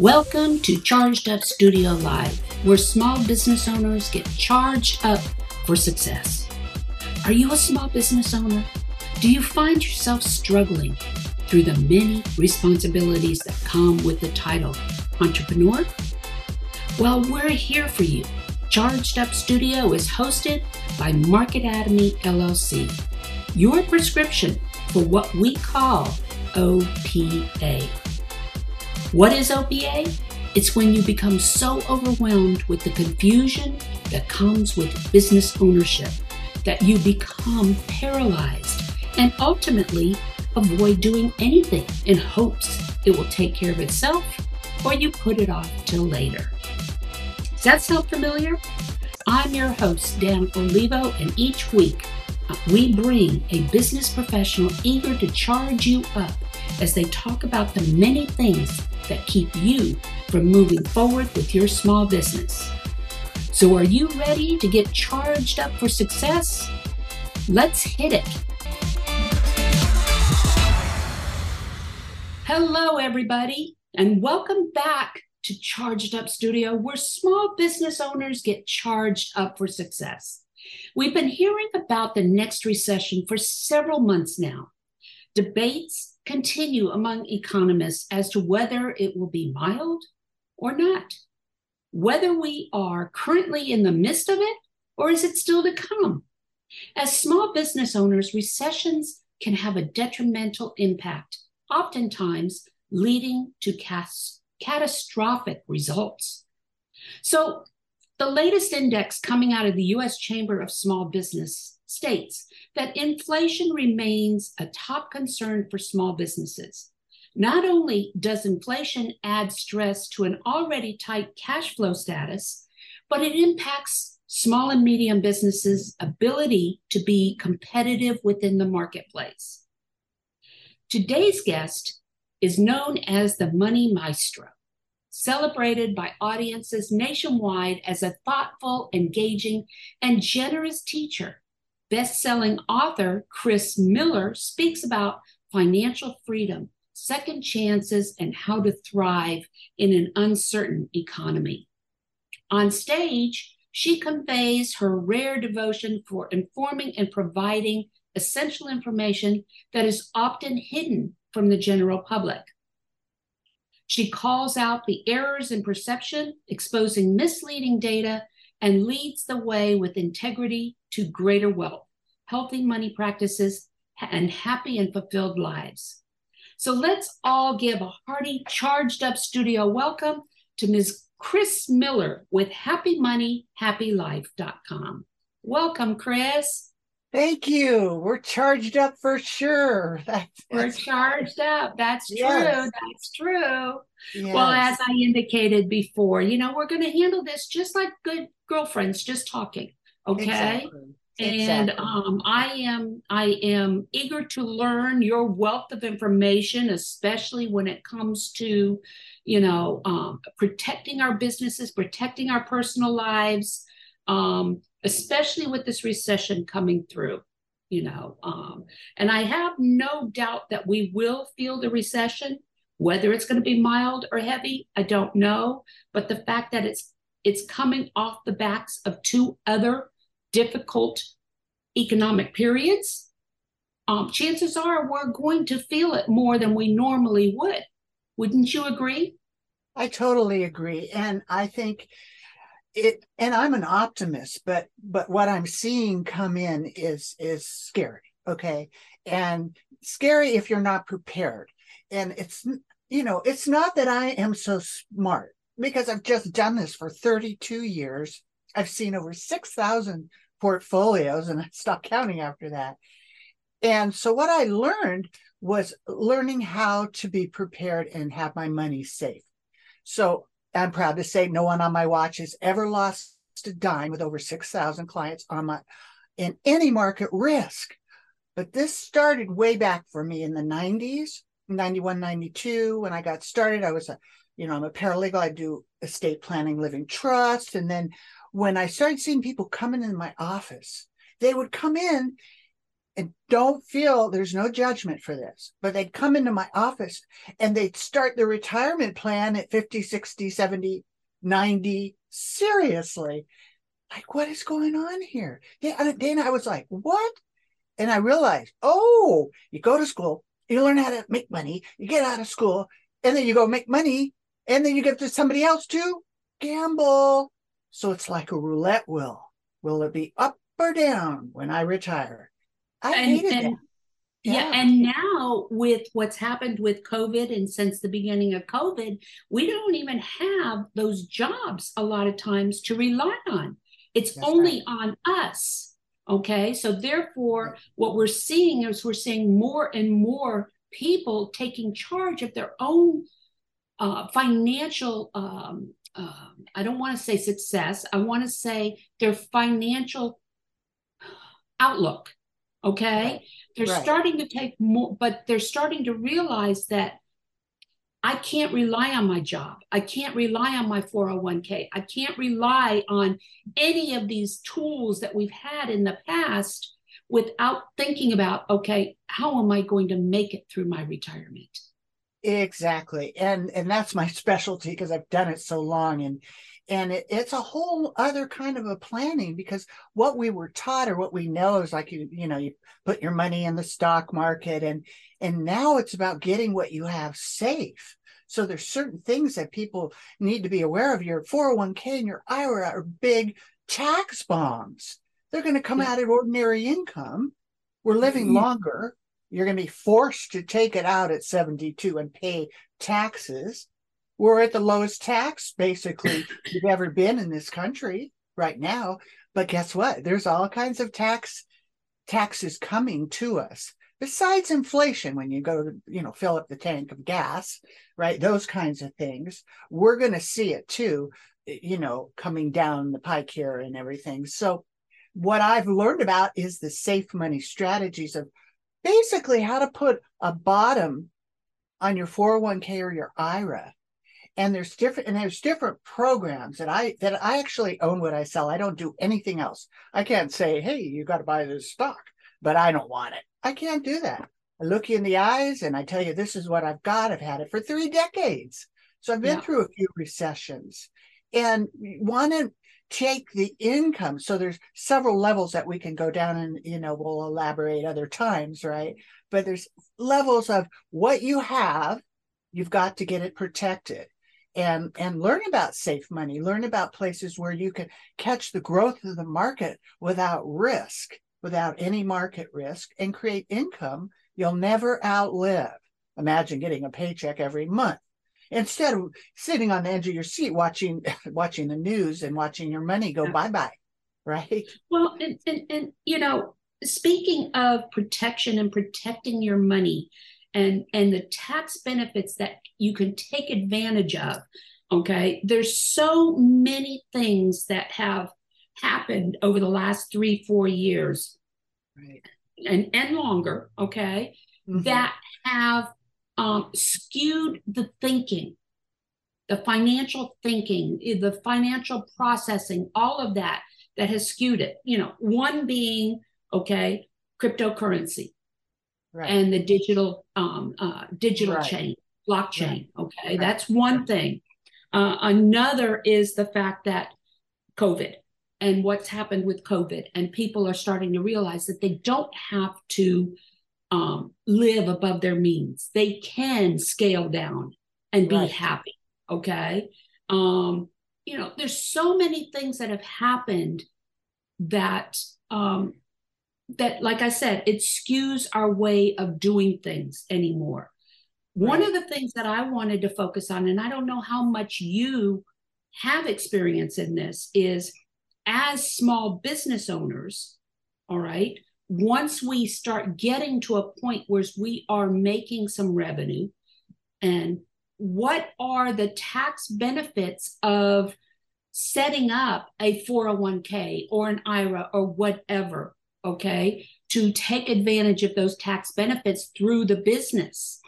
Welcome to Charged Up Studio Live, where small business owners get charged up for success. Are you a small business owner? Do you find yourself struggling through the many responsibilities that come with the title entrepreneur? Well, we're here for you. Charged Up Studio is hosted by MarketAtomy LLC, your prescription for what we call OPA. What is OPA? It's when you become so overwhelmed with the confusion that comes with business ownership that you become paralyzed and ultimately avoid doing anything in hopes it will take care of itself or you put it off till later. Does that sound familiar? I'm your host, Dana Olivo, and each week uh, we bring a business professional eager to charge you up as they talk about the many things that keep you from moving forward with your small business. So, are you ready to get charged up for success? Let's hit it. Hello, everybody, and welcome back to Charged Up Studio, where small business owners get charged up for success. We've been hearing about the next recession for several months now. Debates continue among economists as to whether it will be mild or not, whether we are currently in the midst of it or is it still to come. As small business owners, recessions can have a detrimental impact, oftentimes leading to catastrophic results. So, the latest index coming out of the US Chamber of Small Business states that inflation remains a top concern for small businesses. Not only does inflation add stress to an already tight cash flow status, but it impacts small and medium businesses' ability to be competitive within the marketplace. Today's guest is known as the Money Maestro, celebrated by audiences nationwide as a thoughtful, engaging, and generous teacher best-selling author Chris Miller speaks about financial freedom, second chances, and how to thrive in an uncertain economy. On stage, she conveys her rare devotion for informing and providing essential information that is often hidden from the general public. She calls out the errors in perception, exposing misleading data, and leads the way with integrity to greater wealth, healthy money practices, and happy and fulfilled lives. So let's all give a hearty, charged up studio welcome to Ms. Chris Miller with happymoneyhappylife.com. Welcome, Chris. Thank you. We're charged up for sure. That's, We're charged up. That's yes. true. That's true. Yes. Well, as I indicated before, you know, we're going to handle this just like good girlfriends, just talking. Okay. Exactly. And um, I am I am eager to learn your wealth of information, especially when it comes to, you know, um, protecting our businesses, protecting our personal lives, um, especially with this recession coming through. You know, um, and I have no doubt that we will feel the recession. Whether it's going to be mild or heavy, I don't know. But the fact that it's it's coming off the backs of two other difficult economic periods, um, chances are we're going to feel it more than we normally would. Wouldn't you agree? I totally agree. And I think it and I'm an optimist, but but what I'm seeing come in is is scary. Okay. And scary if you're not prepared. And it's you know, it's not that I am so smart because I've just done this for 32 years. I've seen over 6,000 portfolios and I stopped counting after that. And so what I learned was learning how to be prepared and have my money safe. So I'm proud to say no one on my watch has ever lost a dime with over 6,000 clients on my in any market risk. But this started way back for me in the 90s, 91, 92. When I got started, I was a, you know, I'm a paralegal. I do estate planning, living trust. And then when I started seeing people coming in my office, they would come in and don't feel there's no judgment for this, but they'd come into my office and they'd start their retirement plan at 50, 60, 70, 90. Seriously. Like, what is going on here? Dana, I was like, what? And I realized, oh, you go to school, you learn how to make money, you get out of school, and then you go make money, and then you give to somebody else to gamble. So it's like a roulette wheel. Will it be up or down when I retire? I and, hated and, that. Yeah. yeah. And now with what's happened with COVID and since the beginning of COVID, we don't even have those jobs a lot of times to rely on. It's That's only right. on us. Okay. So therefore, right. what we're seeing is we're seeing more and more people taking charge of their own uh, financial um, um, I don't want to say success. I want to say their financial outlook. Okay. Right. They're right. starting to take more, but they're starting to realize that I can't rely on my job. I can't rely on my 401k. I can't rely on any of these tools that we've had in the past without thinking about, okay, how am I going to make it through my retirement? Exactly. And and that's my specialty because I've done it so long and and it, it's a whole other kind of a planning because what we were taught or what we know is like you you know you put your money in the stock market and and now it's about getting what you have safe. So there's certain things that people need to be aware of your 401k and your ira are big tax bombs they're going to come out of ordinary income. We're living mm-hmm. longer you're going to be forced to take it out at 72 and pay taxes. We're at the lowest tax basically you've ever been in this country right now. But guess what? There's all kinds of tax taxes coming to us besides inflation when you go to you know fill up the tank of gas right those kinds of things we're going to see it too you know coming down the pike here and everything so what i've learned about is the safe money strategies of basically how to put a bottom on your 401k or your IRA. And there's different and there's different programs that I that I actually own what I sell. I don't do anything else. I can't say, hey, you got to buy this stock, but I don't want it. I can't do that. I look you in the eyes and I tell you this is what I've got. I've had it for three decades. So I've been yeah. through a few recessions and one take the income. So there's several levels that we can go down and you know we'll elaborate other times right? But there's levels of what you have you've got to get it protected. And and learn about safe money learn about places where you can catch the growth of the market without risk without any market risk and create income you'll never outlive. Imagine getting a paycheck every month instead of sitting on the edge of your seat watching watching the news and watching your money go yeah. bye-bye right well and, and and you know speaking of protection and protecting your money and and the tax benefits that you can take advantage of okay there's so many things that have happened over the last three four years right and and longer okay mm-hmm. that have um, skewed the thinking, the financial thinking, eh, the financial processing, all of that that has skewed it. You know, one being okay, cryptocurrency, right. and the digital um, uh, digital right. chain, blockchain. Right. Okay, that's one thing. Uh, another is the fact that COVID and what's happened with COVID, and people are starting to realize that they don't have to um, live above their means. They can scale down and be right. happy. Okay. Um, you know, there's so many things that have happened that um, that, like I said, it skews our way of doing things anymore. Right. One of the things that I wanted to focus on, and I don't know how much you have experience in this, is as small business owners, all right, once we start getting to a point where we are making some revenue and what are the tax benefits of setting up a 401k or an IRA or whatever, okay, to take advantage of those tax benefits through the business.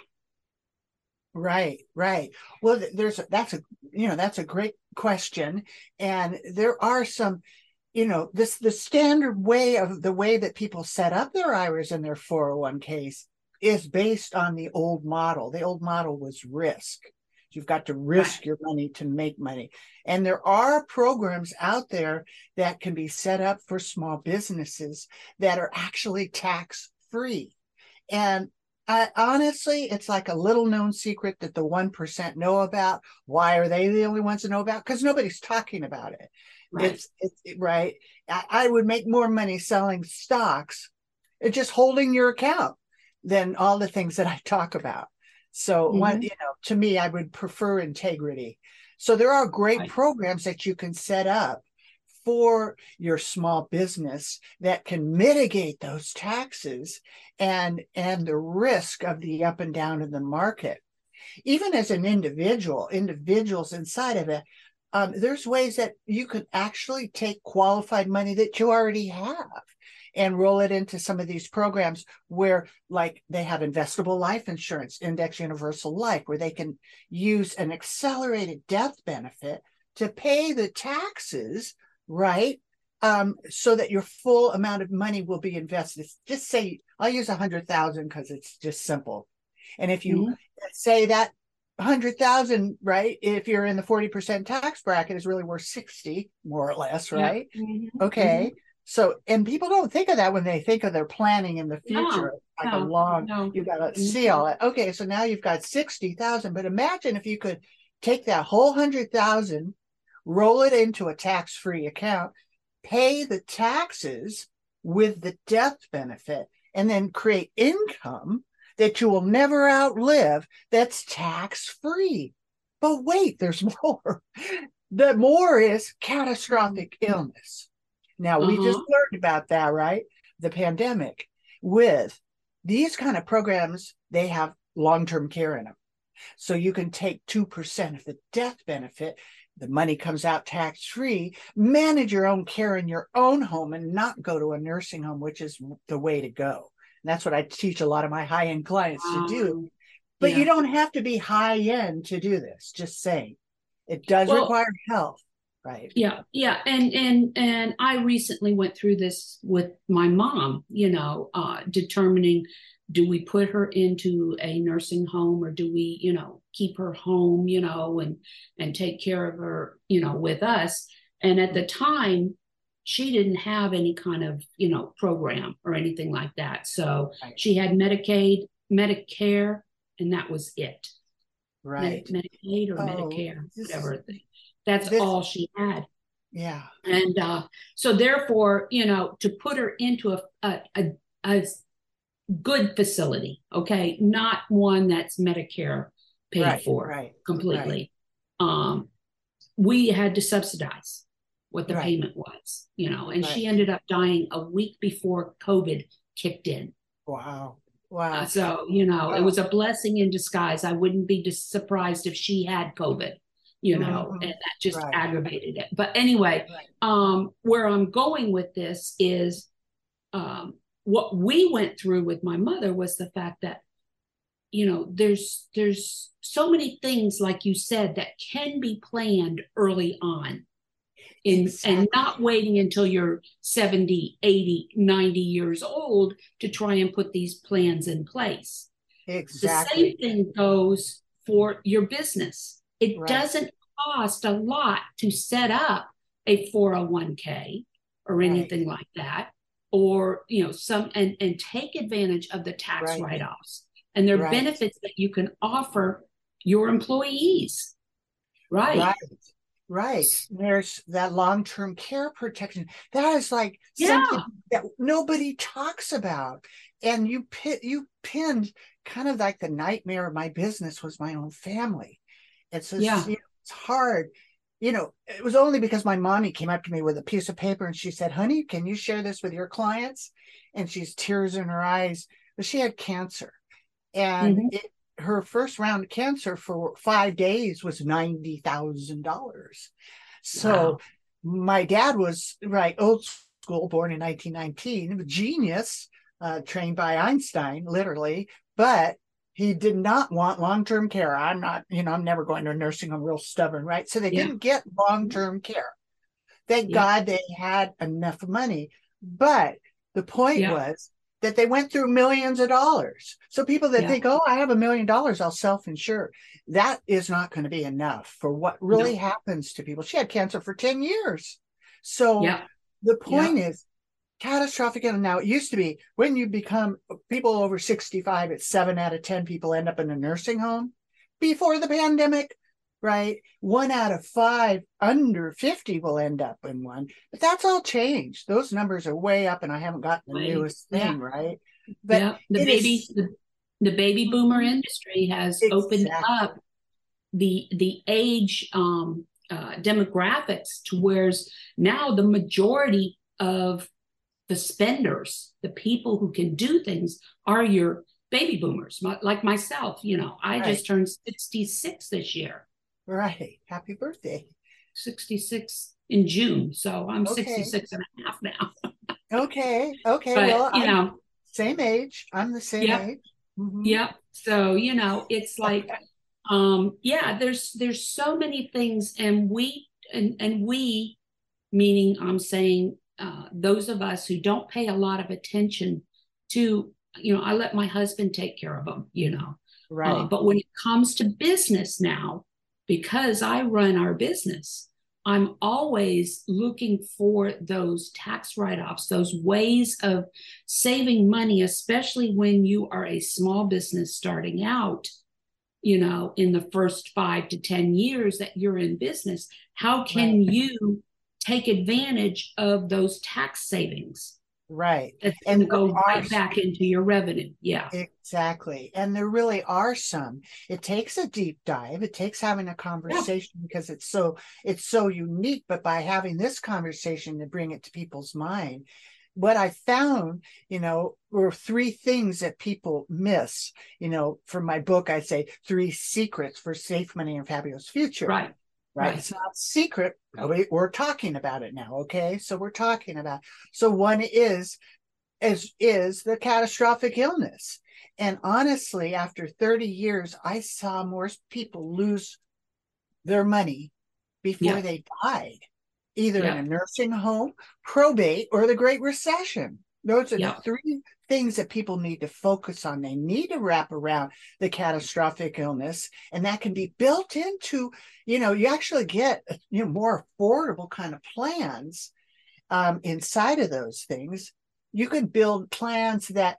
Right, right. Well, there's that's a you know that's a great question, and there are some, you know, this the standard way of the way that people set up their IRAs and their 401ks is based on the old model. The old model was risk. You've got to risk your money to make money. And there are programs out there that can be set up for small businesses that are actually tax free. And I, honestly, it's like a little known secret that the 1% know about. Why are they the only ones to know about? Because nobody's talking about it. Right. It's, it's right. I, I would make more money selling stocks, just holding your account than all the things that I talk about. So mm-hmm. one, you know, to me, I would prefer integrity. So there are great right. programs that you can set up for your small business that can mitigate those taxes and and the risk of the up and down in the market. Even as an individual, individuals inside of it, um, there's ways that you could actually take qualified money that you already have and roll it into some of these programs where like they have investable life insurance index universal life where they can use an accelerated death benefit to pay the taxes right um, so that your full amount of money will be invested just say i'll use a hundred thousand because it's just simple and if you mm-hmm. say that 100,000, right? If you're in the 40% tax bracket is really worth 60 more or less, right? Yeah. Mm-hmm. Okay. Mm-hmm. So, and people don't think of that when they think of their planning in the future, no, like no, a long, no. you got to see all that. Okay, so now you've got 60,000, but imagine if you could take that whole 100,000, roll it into a tax free account, pay the taxes with the death benefit, and then create income that you will never outlive that's tax free. But wait, there's more. the more is catastrophic illness now, we just uh-huh. learned about that, right? The pandemic with these kind of programs, they have long term care in them. So you can take 2% of the death benefit. The money comes out tax free, manage your own care in your own home and not go to a nursing home, which is the way to go. And that's what I teach a lot of my high end clients to do. But yeah. you don't have to be high end to do this, just saying. It does well, require health right yeah yeah and and and i recently went through this with my mom you know uh determining do we put her into a nursing home or do we you know keep her home you know and and take care of her you know with us and at the time she didn't have any kind of you know program or anything like that so right. she had medicaid medicare and that was it right Medi- medicaid or oh, medicare whatever that's this, all she had. Yeah. And uh, so therefore, you know, to put her into a, a, a, a good facility, okay, not one that's Medicare paid right, for right, completely. Um, we had to subsidize what the right. payment was, you know, and she ended up dying a week before COVID kicked in. Wow. Wow. Uh, so, you know, wow. it was a blessing in disguise. I wouldn't be surprised if she had COVID you know, mm-hmm. and that just right. aggravated it. But anyway, right. um, where I'm going with this is um, what we went through with my mother was the fact that you know there's there's so many things like you said that can be planned early on in and not waiting until you're 70 80 90 years old to try and put these plans in place. Exactly. the same thing goes for your business. It right. doesn't cost a lot to set up a 401k or anything like that or you know some and and take advantage of the tax right. write-offs and there are right. benefits that you can offer your employees. Right. Right right there's that long-term care protection that is like yeah. something that nobody talks about and you pit you pinned kind of like the nightmare of my business was my own family And so yeah. you know, it's hard you know, it was only because my mommy came up to me with a piece of paper and she said, honey, can you share this with your clients? And she's tears in her eyes, but she had cancer. And mm-hmm. it, her first round of cancer for five days was $90,000. So wow. my dad was right, old school, born in 1919, a genius, uh, trained by Einstein, literally, but he did not want long-term care. I'm not, you know, I'm never going to a nursing home, real stubborn, right? So they yeah. didn't get long-term care. Thank yeah. God they had enough money. But the point yeah. was that they went through millions of dollars. So people that think, oh, I have a million dollars, I'll self-insure. That is not going to be enough for what really no. happens to people. She had cancer for 10 years. So the point is catastrophic and now it used to be when you become people over 65 it's seven out of ten people end up in a nursing home before the pandemic right one out of five under 50 will end up in one but that's all changed those numbers are way up and i haven't gotten the right. newest thing yeah. right but yeah. the baby is, the, the, baby boomer industry has exactly. opened up the the age um uh, demographics to where's now the majority of the spenders, the people who can do things are your baby boomers, like myself. You know, I right. just turned 66 this year. Right. Happy birthday. 66 in June. So I'm okay. 66 and a half now. okay. Okay. But, well, you I'm know, same age. I'm the same yep. age. Mm-hmm. Yep. So, you know, it's like, um, yeah, there's, there's so many things and we, and, and we, meaning I'm saying uh, those of us who don't pay a lot of attention to, you know, I let my husband take care of them, you know. Right. Uh, but when it comes to business now, because I run our business, I'm always looking for those tax write offs, those ways of saving money, especially when you are a small business starting out, you know, in the first five to 10 years that you're in business. How can right. you take advantage of those tax savings. Right. To go right back into your revenue. Yeah. Exactly. And there really are some. It takes a deep dive. It takes having a conversation yeah. because it's so it's so unique. But by having this conversation to bring it to people's mind, what I found, you know, were three things that people miss. You know, from my book, I say three secrets for safe money and fabulous future. Right right? right. It's not secret. Oh, we, we're talking about it now. Okay. So we're talking about, so one is, is, is the catastrophic illness. And honestly, after 30 years, I saw more people lose their money before yeah. they died, either yeah. in a nursing home, probate, or the Great Recession. Those are the three things that people need to focus on. They need to wrap around the catastrophic illness, and that can be built into, you know, you actually get you know more affordable kind of plans um, inside of those things. You can build plans that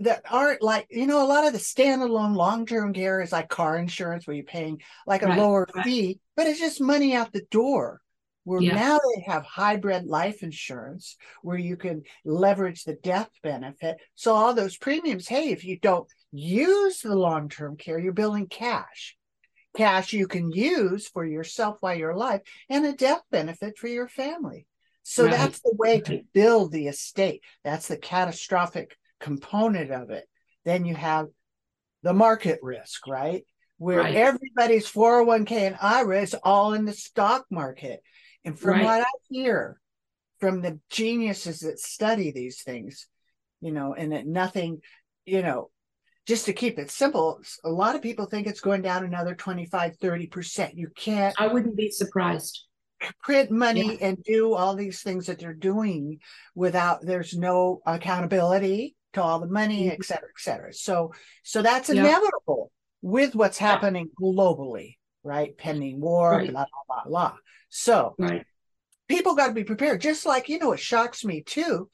that aren't like you know a lot of the standalone long-term care is like car insurance where you're paying like a right, lower right. fee but it's just money out the door where yeah. now they have hybrid life insurance where you can leverage the death benefit. So all those premiums, hey, if you don't use the long-term care, you're building cash. Cash you can use for yourself while you're alive and a death benefit for your family. So right. that's the way to build the estate. That's the catastrophic component of it. Then you have the market risk, right? Where right. everybody's 401k and IRA is all in the stock market. And from right. what I hear from the geniuses that study these things, you know, and that nothing, you know, just to keep it simple, a lot of people think it's going down another 25, 30%. You can't. I wouldn't be surprised. Print money yeah. and do all these things that they're doing without, there's no accountability to all the money, mm-hmm. et cetera, et cetera. So, so that's yeah. inevitable with what's happening yeah. globally, right? Pending war, right. blah, blah, blah, blah. So right. people got to be prepared. Just like, you know, what shocks me too,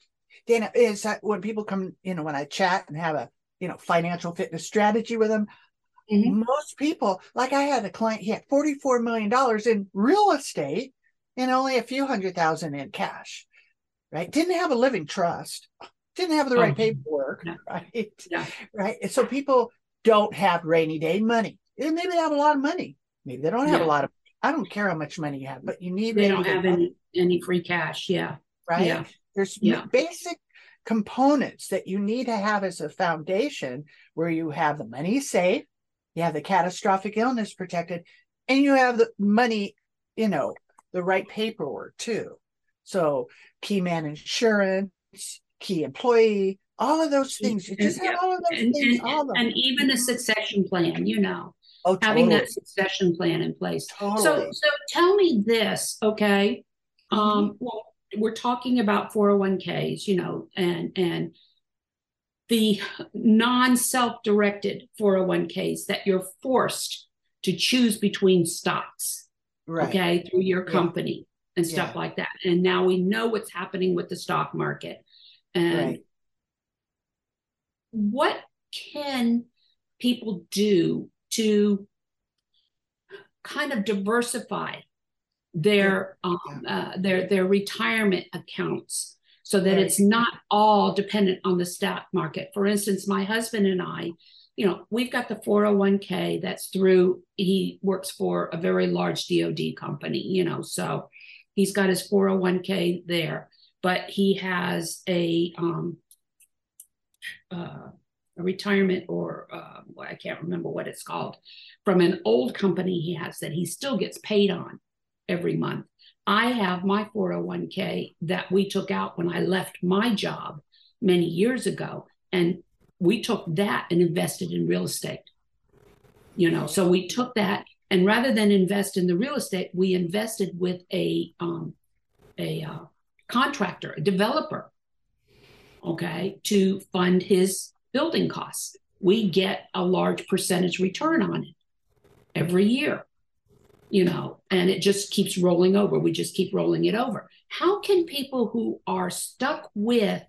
Dana, is that when people come, you know, when I chat and have a, you know, financial fitness strategy with them, mm-hmm. most people, like I had a client, he had $44 million in real estate and only a few hundred thousand in cash, right? Didn't have a living trust, didn't have the right oh, paperwork, no. right? Yeah. Right. And so people don't have rainy day money. And maybe they have a lot of money. Maybe they don't have yeah. a lot of I don't care how much money you have, but you need they don't have any any free cash. Yeah. right? Yeah. There's Yeah. basic components that you need to have as a foundation where you have the money safe, you have the catastrophic illness protected, and you have the money, you know, the right paperwork too. So key man insurance, key employee, all of those things. You just have all of those And, things, and, all of them. and even a succession plan, you know, oh, having that succession plan in place. totally. So, so tell me this, okay? Mm-hmm. Um, well, we're talking about 401ks, you know, and and the non-self-directed 401ks that you're forced to choose between stocks, right. okay, through your Yeah. company and stuff Yeah. like that. And now we know what's happening with the stock market. And Right. what can people do to kind of diversify their um, uh, their their retirement accounts so that Right. it's not all dependent on the stock market. For instance, my husband and I, you know, we've got the 401k that's through he works for a very large DoD company, you know, so he's got his 401k there, but he has a um uh, a retirement or uh, well, I can't remember what it's called from an old company he has that he still gets paid on every month. I have my 401k that we took out when I left my job many years ago, and we took that and invested in real estate. You know, so we took that and rather than invest in the real estate, we invested with a um, a uh, contractor, a developer, okay, to fund his building costs. We get a large percentage return on it every year, you know, and it just keeps rolling over. We just keep rolling it over. How can people who are stuck with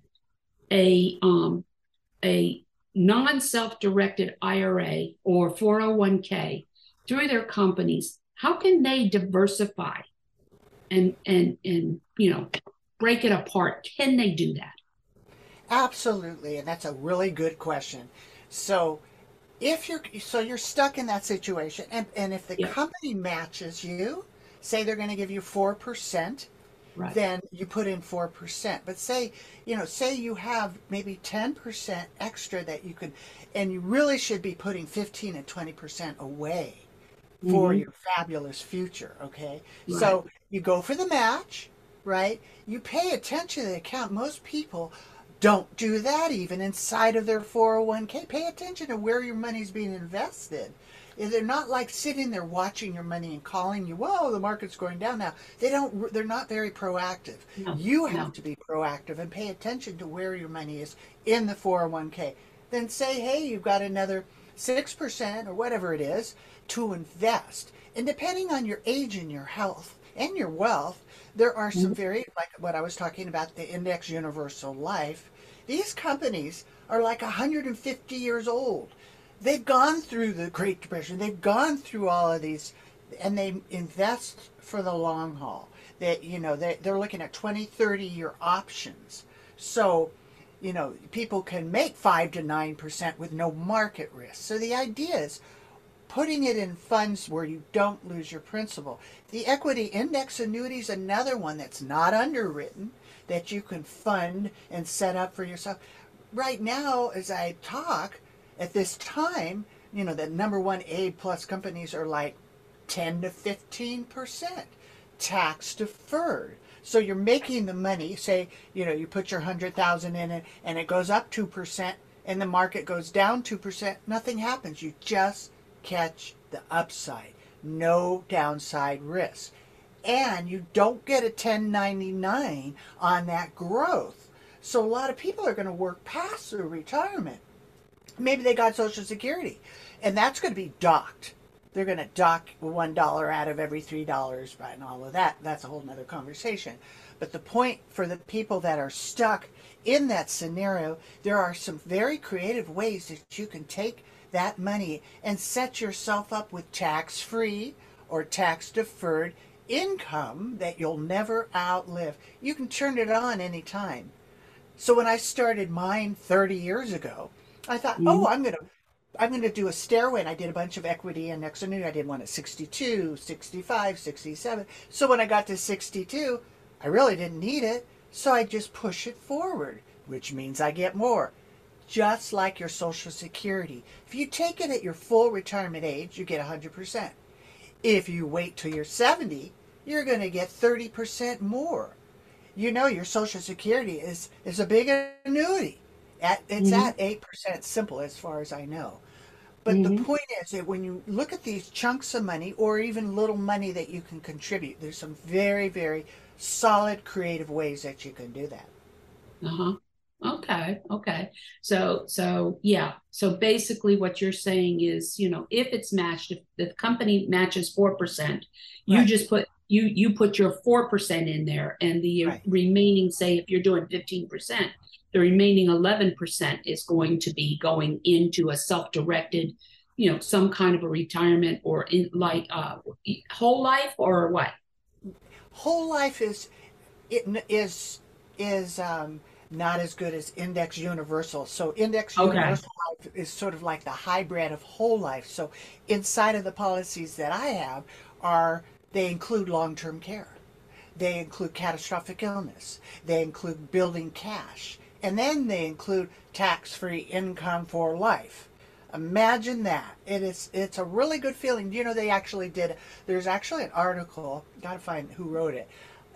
a um, a non self-directed IRA or 401k through their companies, how can they diversify and and and you know break it apart? Can they do that? Absolutely, and that's a really good question. So, if you're so you're stuck in that situation, and and if the Yeah. company matches you, say they're going to give you four percent, Right. then you put in four percent. But say you know say you have maybe ten percent extra that you could, and you really should be putting fifteen and twenty percent away for Mhm. your fabulous future. Okay, so you go for the match, right? You pay attention to the account. Most people don't do that even inside of their 401k. Pay attention to where your money's being invested. They're not like sitting there watching your money and calling you, "Whoa, the market's going down now." They don't. They're not very proactive. No, you have no. to be proactive and pay attention to where your money is in the 401k. Then say, "Hey, you've got another six percent or whatever it is to invest." And depending on your age and your health and your wealth, there are some mm-hmm. very like what I was talking about the index universal life. These companies are like 150 years old. They've gone through the Great Depression. They've gone through all of these, and they invest for the long haul. That you know they they're looking at 20, 30 year options. So, you know, people can make five to nine percent with no market risk. So the idea is putting it in funds where you don't lose your principal. The equity index annuity is another one that's not underwritten that you can fund and set up for yourself. Right now, as I talk, at this time, you know, the number one A plus companies are like 10 to 15 percent tax deferred. So you're making the money, say, you know, you put your 100,000 in it and it goes up 2% and the market goes down 2%, nothing happens. You just catch the upside. No downside risk. And you don't get a 1099 on that growth. So a lot of people are going to work past their retirement. Maybe they got Social Security and that's going to be docked. They're going to dock one dollar out of every three dollars right and all of that. That's a whole nother conversation. But the point for the people that are stuck in that scenario, there are some very creative ways that you can take that money and set yourself up with tax free or tax deferred income that you'll never outlive. You can turn it on anytime. So when I started mine 30 years ago, I thought, oh, mm-hmm. I'm going to I'm going to do a stairway. And I did a bunch of equity index annuity. I did one at 62, 65, 67. So when I got to 62, I really didn't need it. So I just push it forward, which means I get more. Just like your Social Security. If you take it at your full retirement age, you get 100%. If you wait till you're 70, you're going to get 30% more. You know your Social Security is, is a big annuity. At, it's mm-hmm. at 8% simple as far as I know. But mm-hmm. the point is that when you look at these chunks of money or even little money that you can contribute, there's some very, very solid creative ways that you can do that. Uh-huh. Okay. Okay. So so yeah. So basically what you're saying is, you know, if it's matched, if the company matches four percent, you right. just put you you put your four percent in there and the right. remaining, say if you're doing 15%, the remaining 11% is going to be going into a self-directed you know some kind of a retirement or in like uh whole life or what whole life is it is is um, not as good as index universal. So index okay. universal life is sort of like the hybrid of whole life. So inside of the policies that I have are they include long-term care. They include catastrophic illness. They include building cash. And then they include tax-free income for life. Imagine that. It is it's a really good feeling. You know they actually did there's actually an article, got to find who wrote it.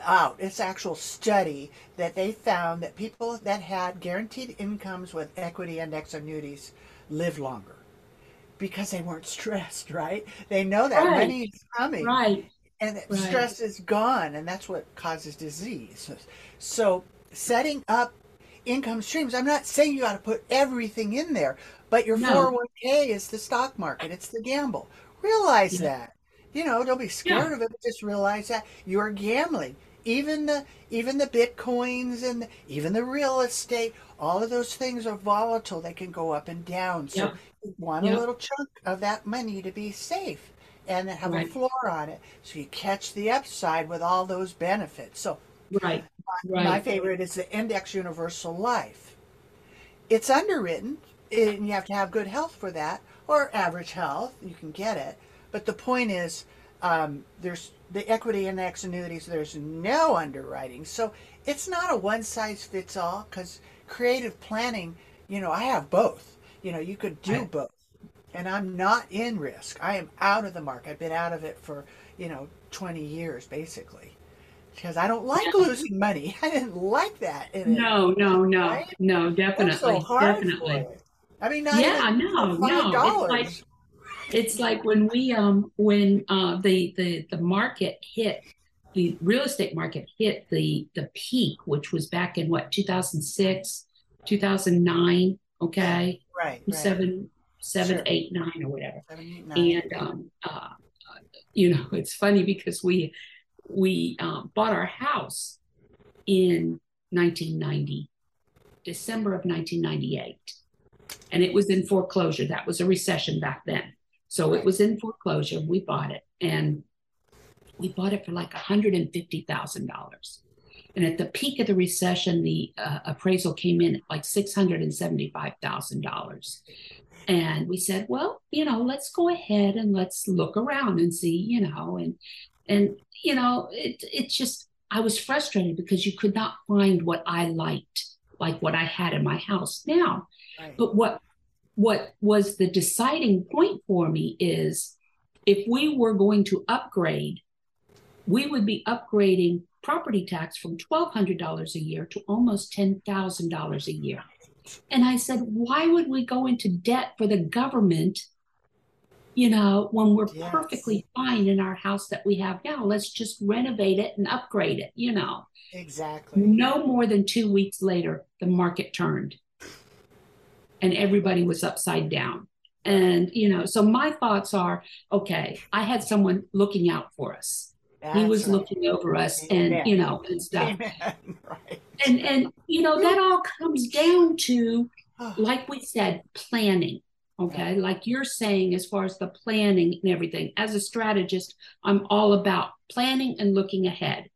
Out. It's actual study that they found that people that had guaranteed incomes with equity index annuities live longer because they weren't stressed, right? They know that right. money is coming. Right. And right. stress is gone and that's what causes disease. So setting up income streams. I'm not saying you got to put everything in there, but your no. 401k is the stock market, it's the gamble. Realize yeah. that. You know, don't be scared yeah. of it, but just realize that you're gambling. Even the even the bitcoins and the, even the real estate, all of those things are volatile. They can go up and down. So yeah. you want a little chunk of that money to be safe and have right. a floor on it, so you catch the upside with all those benefits. So right. My, right. my favorite is the Index Universal Life. It's underwritten and you have to have good health for that or average health you can get it but the point is um, there's the equity index annuities there's no underwriting. So it's not a one size fits all because creative planning you know i have both. You know you could do both. And i'm not in risk. I am out of the market i've been out of it for you know 20 years basically. Because I don't like losing money. I didn't like that. no, no, no, right? no, definitely, so definitely. I mean, not yeah, no, no. It's like it's like when we um when uh the the the market hit the real estate market hit the the peak, which was back in what 2006, 2009. Okay, right, right. seven, seven, sure. eight, nine, or whatever. Seven, eight, nine. And um, uh, you know, it's funny because we we um, bought our house in 1990, December of 1998 and it was in foreclosure. That was a recession back then. So it was in foreclosure. We bought it and we bought it for like $150,000. And at the peak of the recession, the uh, appraisal came in at like $675,000. And we said, well, you know, let's go ahead and let's look around and see, you know, and, and, you know, it, it's just, I was frustrated because you could not find what I liked, like what I had in my house now. Right. But what what was the deciding point for me is if we were going to upgrade, we would be upgrading property tax from $1,200 a year to almost $10,000 a year. And I said, why would we go into debt for the government, you know, when we're yes. perfectly fine in our house that we have now? Let's just renovate it and upgrade it, you know. Exactly. No more than two weeks later, the market turned and everybody was upside down. And, you know, so my thoughts are okay, I had someone looking out for us. That's he was right. looking over us Amen. and, you know, and stuff. Right. And, and, you know, that all comes down to, like we said, planning. Okay. Like you're saying, as far as the planning and everything, as a strategist, I'm all about planning and looking ahead.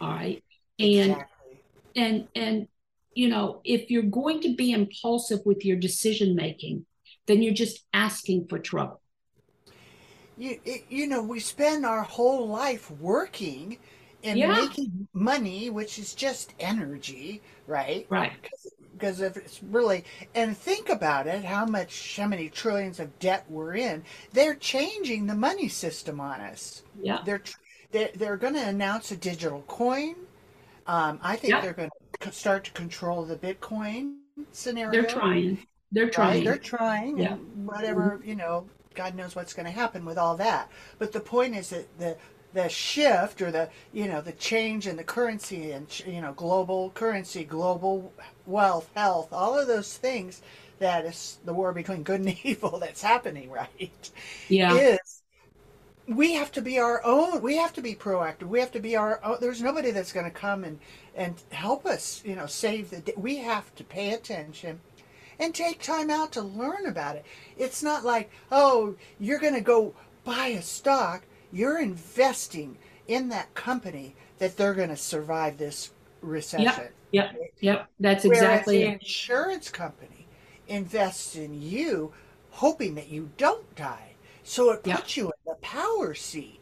All right. And, exactly. and, and you know, if you're going to be impulsive with your decision making, then you're just asking for trouble. You, you know, we spend our whole life working and Yeah. making money, which is just energy, right? Right. Because if it's really, and think about it, how much, how many trillions of debt we're in. They're changing the money system on us. Yeah. They're they're, they're going to announce a digital coin. Um, I think Yeah. they're going to start to control the Bitcoin scenario. They're trying. They're Right? trying. They're trying. Yeah. Whatever, you know, God knows what's going to happen with all that. But the point is that the the shift or the you know the change in the currency and you know global currency, global wealth, health, all of those things that is the war between good and evil that's happening, right? yeah. Is we have to be our own. We have to be proactive. We have to be our own. There's nobody that's going to come and and help us. You know, save the. day. We have to pay attention and take time out to learn about it. It's not like, oh, you're going to go buy a stock. You're investing in that company that they're going to survive this recession. Yep. Yep. That's Whereas exactly the insurance company invests in you, hoping that you don't die. So it Yep. puts you in the power seat.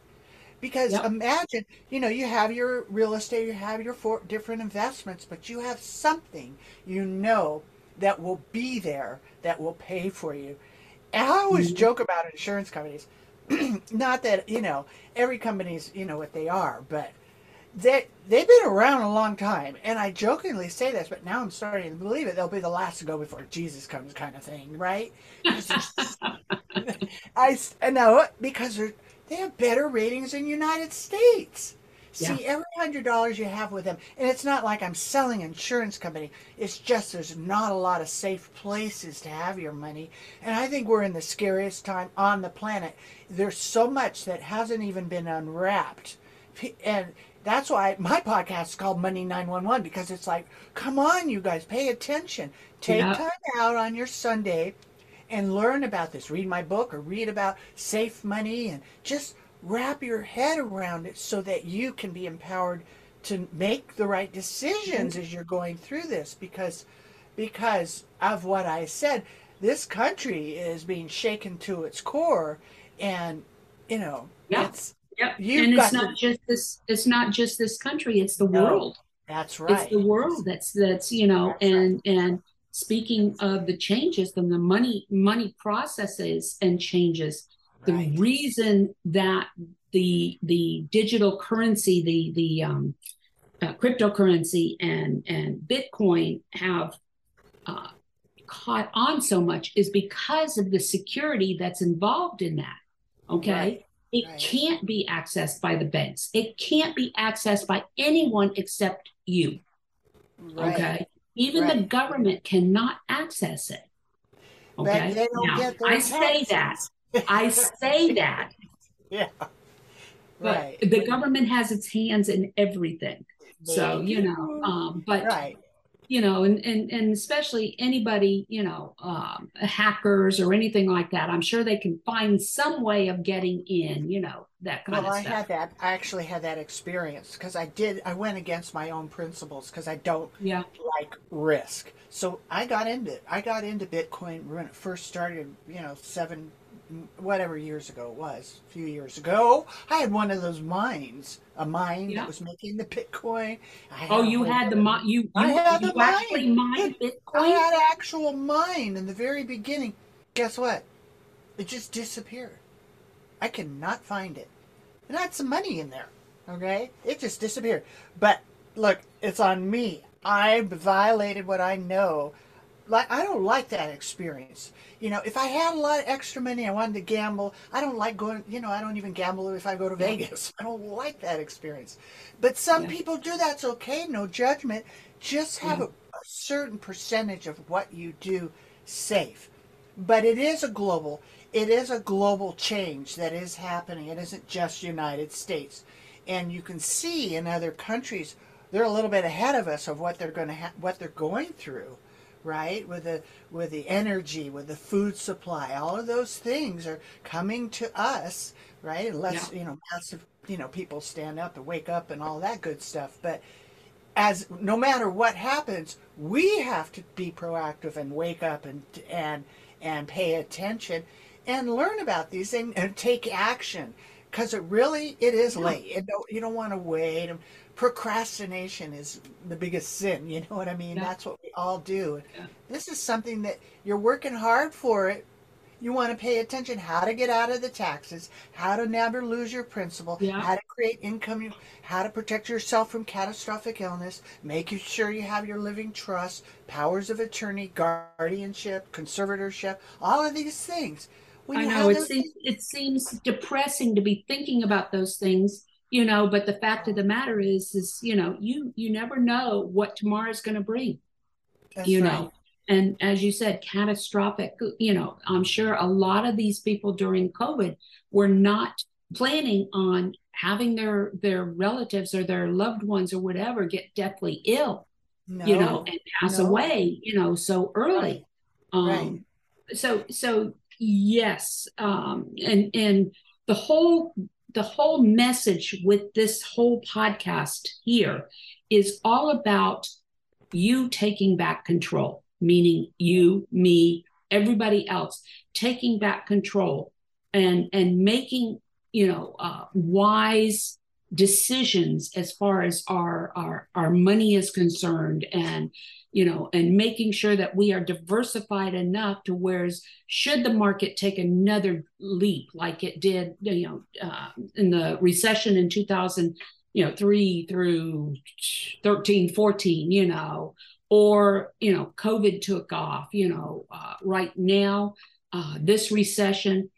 Because Yep. imagine, you know, you have your real estate, you have your four different investments, but you have something you know that will be there that will pay for you. And I always Mhm. joke about insurance companies. Not that, you know, every company's, you know, what they are, but they they've been around a long time. And I jokingly say this, but now I'm starting to believe it. They'll be the last to go before Jesus comes kind of thing, right? there's- I, know because they have better ratings in United States. Yeah. See, every hundred dollars you have with them, and it's not like I'm selling insurance company. It's just there's not a lot of safe places to have your money, and I think we're in the scariest time on the planet. There's so much that hasn't even been unwrapped, and that's why my podcast is called Money Nine One One because it's like, come on, you guys, pay attention. Take Yeah. time out on your Sunday and learn about this. Read my book or read about safe money and just wrap your head around it so that you can be empowered to make the right decisions as you're going through this because because of what I said this country is being shaken to its core and you know Yeah. it's Yep. And it's not just this it's not just this country, it's the No, world. that's right It's the world that's that's, you know, That's right. and and speaking of the changes, and the money money processes and changes. The reason that the the digital currency, the the um, uh, cryptocurrency and and Bitcoin have uh, caught on so much is because of the security that's involved in that. Okay. Right, It right. can't be accessed by the banks. It can't be accessed by anyone except you. right. Okay. Even the government cannot access it. Okay. Now, I say that. I say that. yeah But right the government has its hands in everything. So, They you know, um, but right you know, and, and and especially anybody, you know, um, hackers or anything like that, I'm sure they can find some way of getting in, you know, that kind Well, of stuff. I had that. I actually had that experience because I did. I went against my own principles because I don't yeah. like risk. So I got into I got into Bitcoin when it first started. You know, seven whatever years ago it was. A few years ago, I had one of those mines, a mine Yeah. that was making the Bitcoin. I Oh, you had the other- mi- you you, I had you the actually mine. I had actual mine in the very beginning. Guess what? It just disappeared. I cannot find it. And I had some money in there. Okay? It just disappeared. But look, it's on me. I violated what I know. Like I don't like that experience. You know, if I had a lot of extra money, I wanted to gamble. I don't like going. You know, I don't even gamble if I go to Vegas. I don't like that experience. But some Yeah. people do. That's okay. No judgment. Just have Yeah. a, a certain percentage of what you do safe. But it is a global. It is a global change that is happening. It isn't just United States, and you can see in other countries they're a little bit ahead of us of what they're going to ha- what they're going through, right? With the with the energy, with the food supply, all of those things are coming to us, right? Unless you know massive, you know, people stand up and wake up and all that good stuff, but as no matter what happens, we have to be proactive and wake up and and and pay attention and learn about these things and take action because it really it is Yeah. late. It don't, you don't want to wait. Procrastination is the biggest sin. You know what I mean? Yeah. That's what we all do. Yeah. This is something that you're working hard for it. You want to pay attention how to get out of the taxes, how to never lose your principal, Yeah. how to create income, how to protect yourself from catastrophic illness, making sure you have your living trust, powers of attorney, guardianship, conservatorship, all of these things. When I know it seems it seems depressing to be thinking about those things, you know, but the fact of the matter is is, you know, you you never know what tomorrow's going to bring, That's you right. know. And as you said, catastrophic, you know, I'm sure a lot of these people during COVID were not planning on having their their relatives or their loved ones or whatever get deathly ill, no, you know, and pass no. away, you know, so early. Um, right. so so yes, um, and and the whole the whole message with this whole podcast here is all about you taking back control, meaning you, me, everybody else taking back control and and making you know uh, wise decisions as far as our our our money is concerned and you know and making sure that we are diversified enough to whereas should the market take another leap like it did you know uh, in the recession in 2000 you know 3 through 13 14 you know or you know covid took off you know uh, right now uh, this recession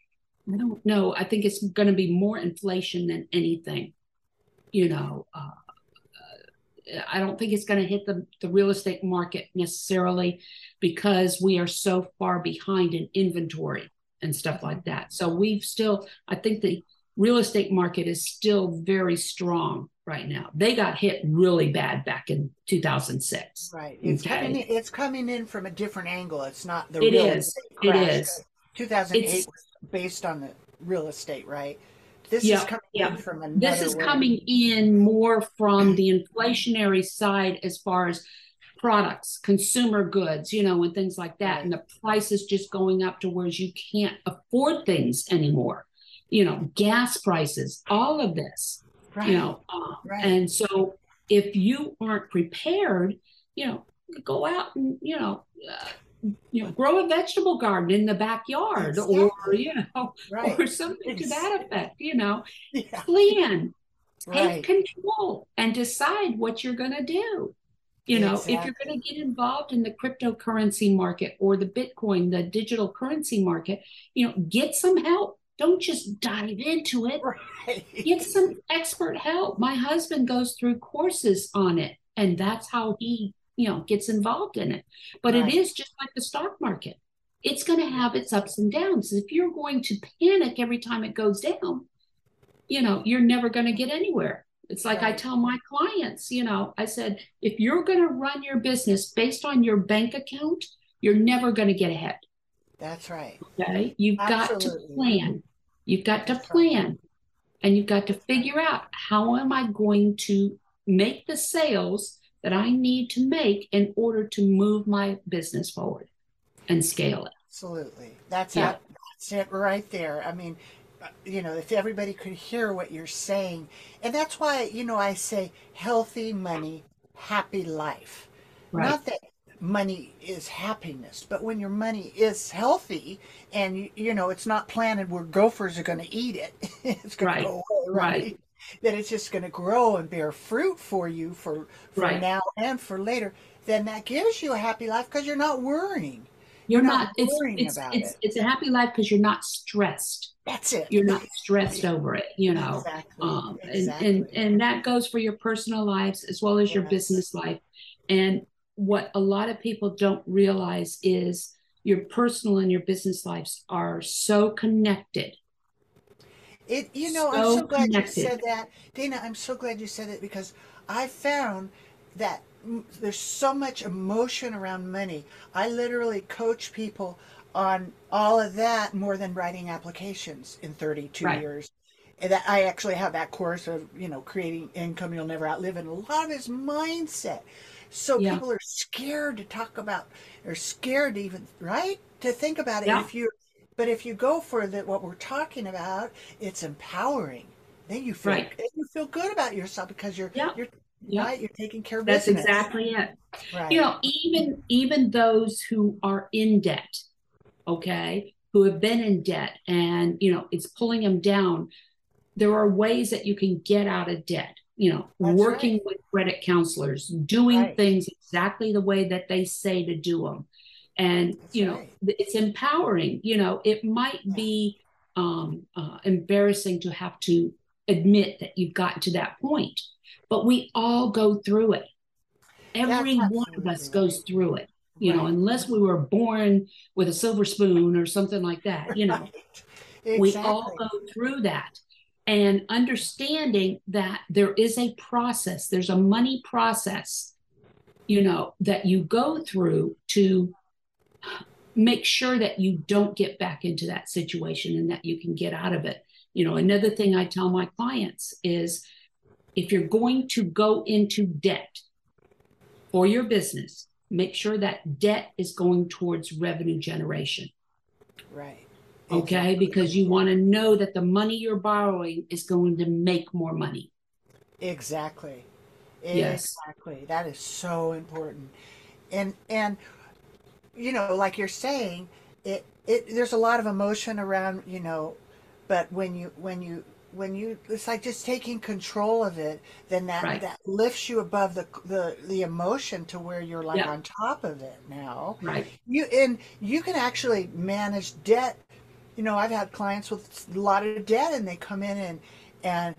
i don't know. I think it's going to be more inflation than anything you know uh, I don't think it's going to hit the, the real estate market necessarily because we are so far behind in inventory and stuff like that. So we've still, I think the real estate market is still very strong right now. They got hit really bad back in 2006. Right. It's Okay. coming. In, it's coming in from a different angle. It's not the It real is. estate It crash. is. 2008 It's- was based on the real estate, right? This Yeah, is coming yeah. in from another. This is way. coming in more from the inflationary side as far as products, consumer goods, you know, and things like that. And the price is just going up to where you can't afford things anymore. You know, gas prices, all of this, Right. you know. Uh, Right. And so if you aren't prepared, you know, go out and, you know, uh, you know, grow a vegetable garden in the backyard or, you know, right. or something to that effect, you know Yeah. plan, take Right. control, and decide what you're going to do. You know, if you're going to get involved in the cryptocurrency market or the Bitcoin, the digital currency market, you know, get some help. Don't just dive into it. Right. Get some expert help. My husband goes through courses on it, and that's how he, you know, gets involved in it. But Right. it is just like the stock market. It's going to have its ups and downs. If you're going to panic every time it goes down, you know, you're never going to get anywhere. It's like I tell my clients, you know, I said, if you're going to run your business based on your bank account, you're never going to get ahead. That's right. Okay. You've got to plan. You've got to plan. And you've got to figure out how am I going to make the sales that I need to make in order to move my business forward and scale it. Absolutely. That's Yeah. it. That's it right there. I mean, you know, if everybody could hear what you're saying, and that's why, you know, I say healthy money, happy life. Right. Not that money is happiness, but when your money is healthy and you, you know it's not planted where gophers are going to eat it, it's going Right. to go away, right? Right. That it's just going to grow and bear fruit for you for for Right. now and for later. Then that gives you a happy life because you're not worrying. You're You're not, not it's worrying it's about it's it. it's a happy life because you're not stressed. That's it. You're not stressed over it, you know. Exactly. um, and, exactly. and and that goes for your personal lives as well as your business life and what a lot of people don't realize is your personal and your business lives are so connected It, you know, I'm so so glad connected. you said that, Dana. I'm so glad you said it because I found that there's so much emotion around money. I literally coach people on all of that more than writing applications in 32 Right. years. And that I actually have that course of you know creating income you'll never outlive, and a lot of it's mindset. So Yeah. people are scared to talk about, or scared to even right to think about it Yeah. if you but if you go for the what we're talking about it's empowering then you feel Right. you feel good about yourself because you're Yeah. you're Yeah. right you're taking care of That's business exactly it. right You know, even even those who are in debt, okay, who have been in debt and you know it's pulling them down, there are ways that you can get out of debt. You know, That's working with credit counselors, doing Right. things exactly the way that they say to do them. And That's you know, right. it's empowering. You know, it might Yeah. be um, uh, embarrassing to have to admit that you've gotten to that point, but we all go through it. Every That's one of us goes through it you know, unless we were born with a silver spoon or something like that, you know, Right. we all go through that. And understanding that there is a process, there's a money process, you know, that you go through to make sure that you don't get back into that situation and that you can get out of it. You know, another thing I tell my clients is if you're going to go into debt for your business, make sure that debt is going towards revenue generation. right Okay. Because you want to know that the money you're borrowing is going to make more money. Exactly. Yes. Exactly. That is so important. And and you know, like you're saying, it it there's a lot of emotion around, you know, but when you when you when you it's like just taking control of it, then that Right. that lifts you above the the the emotion to where you're like Yeah. on top of it now. Right. You and you can actually manage debt. You know, I've had clients with a lot of debt, and they come in and and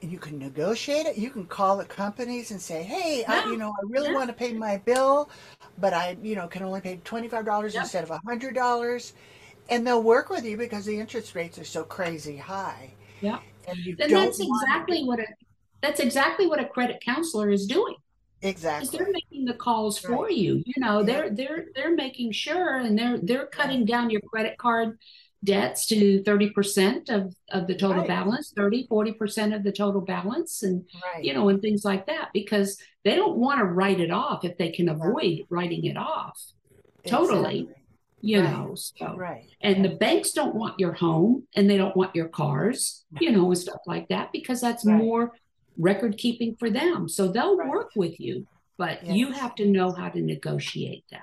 you can negotiate it. You can call the companies and say, "Hey, I, you know, I really Yeah. want to pay my bill, but I, you know, can only pay twenty five dollars Yep. instead of a hundred dollars," and they'll work with you because the interest rates are so crazy high, Yeah. and you And that's exactly what a that's exactly what a credit counselor is doing. Exactly they're making the calls for Right. you. You know, Yeah. they're they're they're making sure and they're they're cutting down your credit card debts to 30% of of the total Right. balance, 30, 40% of the total balance and right. you know, and things like that because they don't want to write it off if they can avoid writing it off. Totally. Exactly. You Right. know, so Right. and the banks don't want your home and they don't want your cars, you know, and stuff like that because that's more record keeping for them. So they'll work with you, but you have to know how to negotiate that.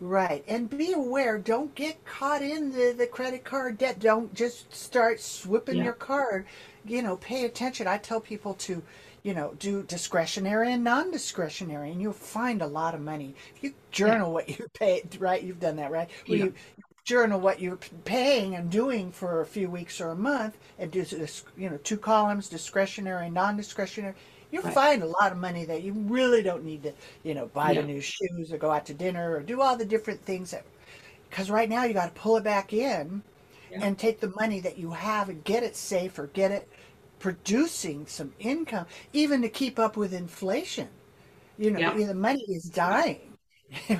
Right. And be aware, don't get caught in the, the credit card debt. Don't just start whipping Yeah. your card. You know, pay attention. I tell people to, you know, do discretionary and non discretionary, and you'll find a lot of money. If you journal what you paid, right? You've done that, right? Yeah. you journal what you're paying and doing for a few weeks or a month and do this, you know, two columns discretionary, non discretionary. You'll Right. find a lot of money that you really don't need to, you know, buy Yeah. the new shoes or go out to dinner or do all the different things that because right now you got to pull it back in Yeah. and take the money that you have and get it safe or get it producing some income even to keep up with inflation you know Yeah. the money is dying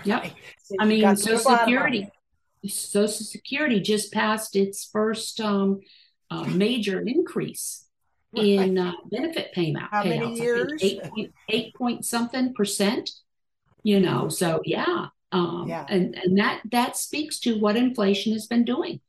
Yeah. right? So I mean, Social put a lot of Security. Social Security just passed its first um, uh, major increase in uh, benefit payment How many years? Eight point eight point something percent. You know, so yeah, um, Yeah. and and that that speaks to what inflation has been doing.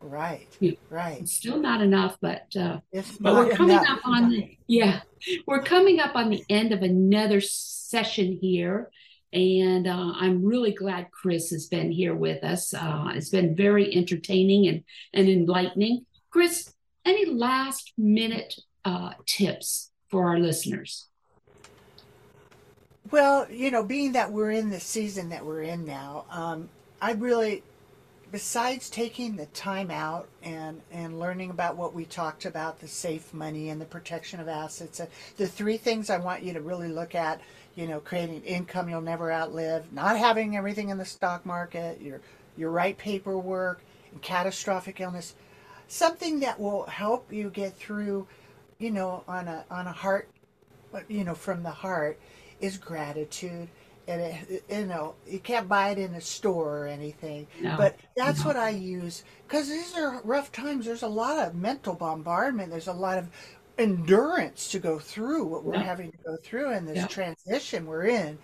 right right It's still not enough, but uh, it's but we're coming enough. up on the yeah, we're coming up on the end of another session here. And uh, I'm really glad Kris has been here with us. Uh, it's been very entertaining and, and enlightening. Kris, any last minute uh, tips for our listeners? Well, you know, being that we're in the season that we're in now, um, I really, besides taking the time out and and learning about what we talked about, the safe money and the protection of assets, uh, the three things I want you to really look at, you know, creating income you'll never outlive, not having everything in the stock market, your your right paperwork, and catastrophic illness, something that will help you get through, you know, on a on a heart you know, from the heart is gratitude. And it, you know, you can't buy it in a store or anything, No, but that's no. what I use because these are rough times. There's a lot of mental bombardment. There's a lot of endurance to go through what we're Yeah. having to go through in this transition we're in.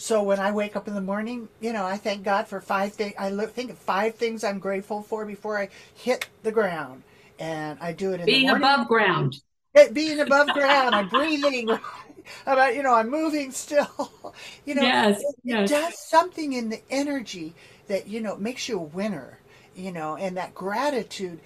So when I wake up in the morning, you know, I thank God for five things. I look, think of five things I'm grateful for before I hit the ground, and I do it in being the morning. above ground. It, being above ground, I'm breathing. About you know, I'm moving still. You know, yes, it, yes. it does something in the energy that you know makes you a winner. You know, and that gratitude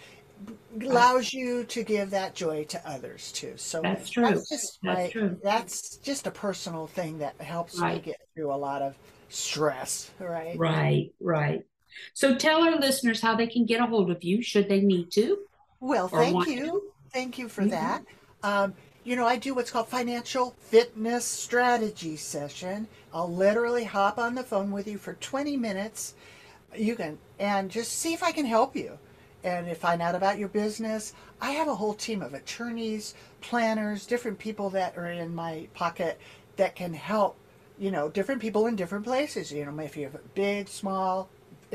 allows you to give that joy to others too. So that's true. That's just that's my, true. That's just a personal thing that helps right. me get through a lot of stress. Right. Right. Right. So tell our listeners how they can get a hold of you should they need to. Well, thank you. To. Thank you for mm-hmm. that. Um, you know, I do what's called financial fitness strategy session. I'll literally hop on the phone with you for 20 minutes. You can, and just see if I can help you and find out about your business. I have a whole team of attorneys, planners, different people that are in my pocket that can help, you know, different people in different places. You know, if you have a big, small,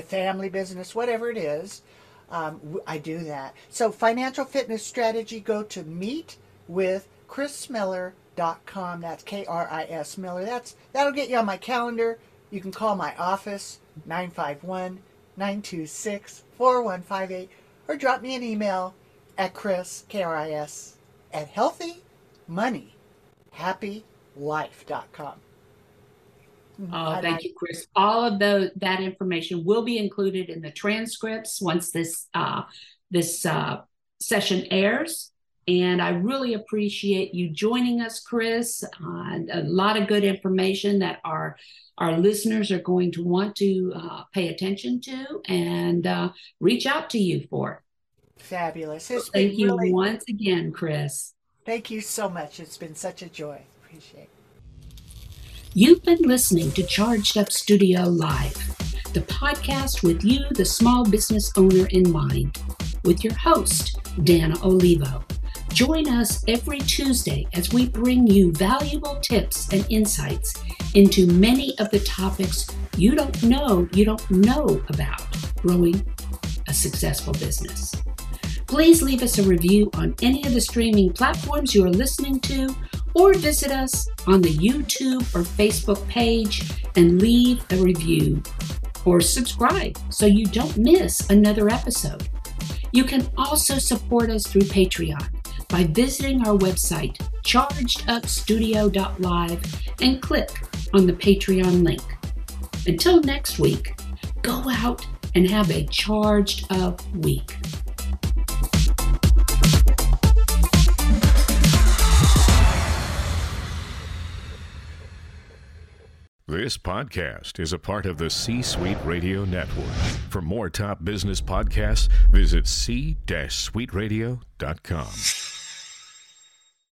family business, whatever it is, um, I do that. So, financial fitness strategy, go to meet with krismiller.com. That's K R I S Miller. That's that'll get you on my calendar. You can call my office 951 926 4158 or drop me an email at Kris, K R I S, at healthymoneyhappylife.com. Oh, thank you, Kris. All of the that information will be included in the transcripts once this uh, this uh, session airs. And I really appreciate you joining us, Kris. Uh, a lot of good information that our our listeners are going to want to uh, pay attention to and uh, reach out to you for. Fabulous. It's thank you really... once again, Kris. Thank you so much. It's been such a joy. Appreciate it. You've been listening to Charged Up Studio Live, the podcast with you, the small business owner, in mind, with your host, Dana Olivo. Join us every Tuesday as we bring you valuable tips and insights into many of the topics you don't know you don't know about growing a successful business. Please leave us a review on any of the streaming platforms you are listening to, or visit us on the YouTube or Facebook page and leave a review or subscribe so you don't miss another episode. You can also support us through Patreon by visiting our website, chargedupstudio.live, and click on the Patreon link. Until next week, go out and have a charged up week. This podcast is a part of the C Suite Radio Network. For more top business podcasts, visit c-suiteradio.com.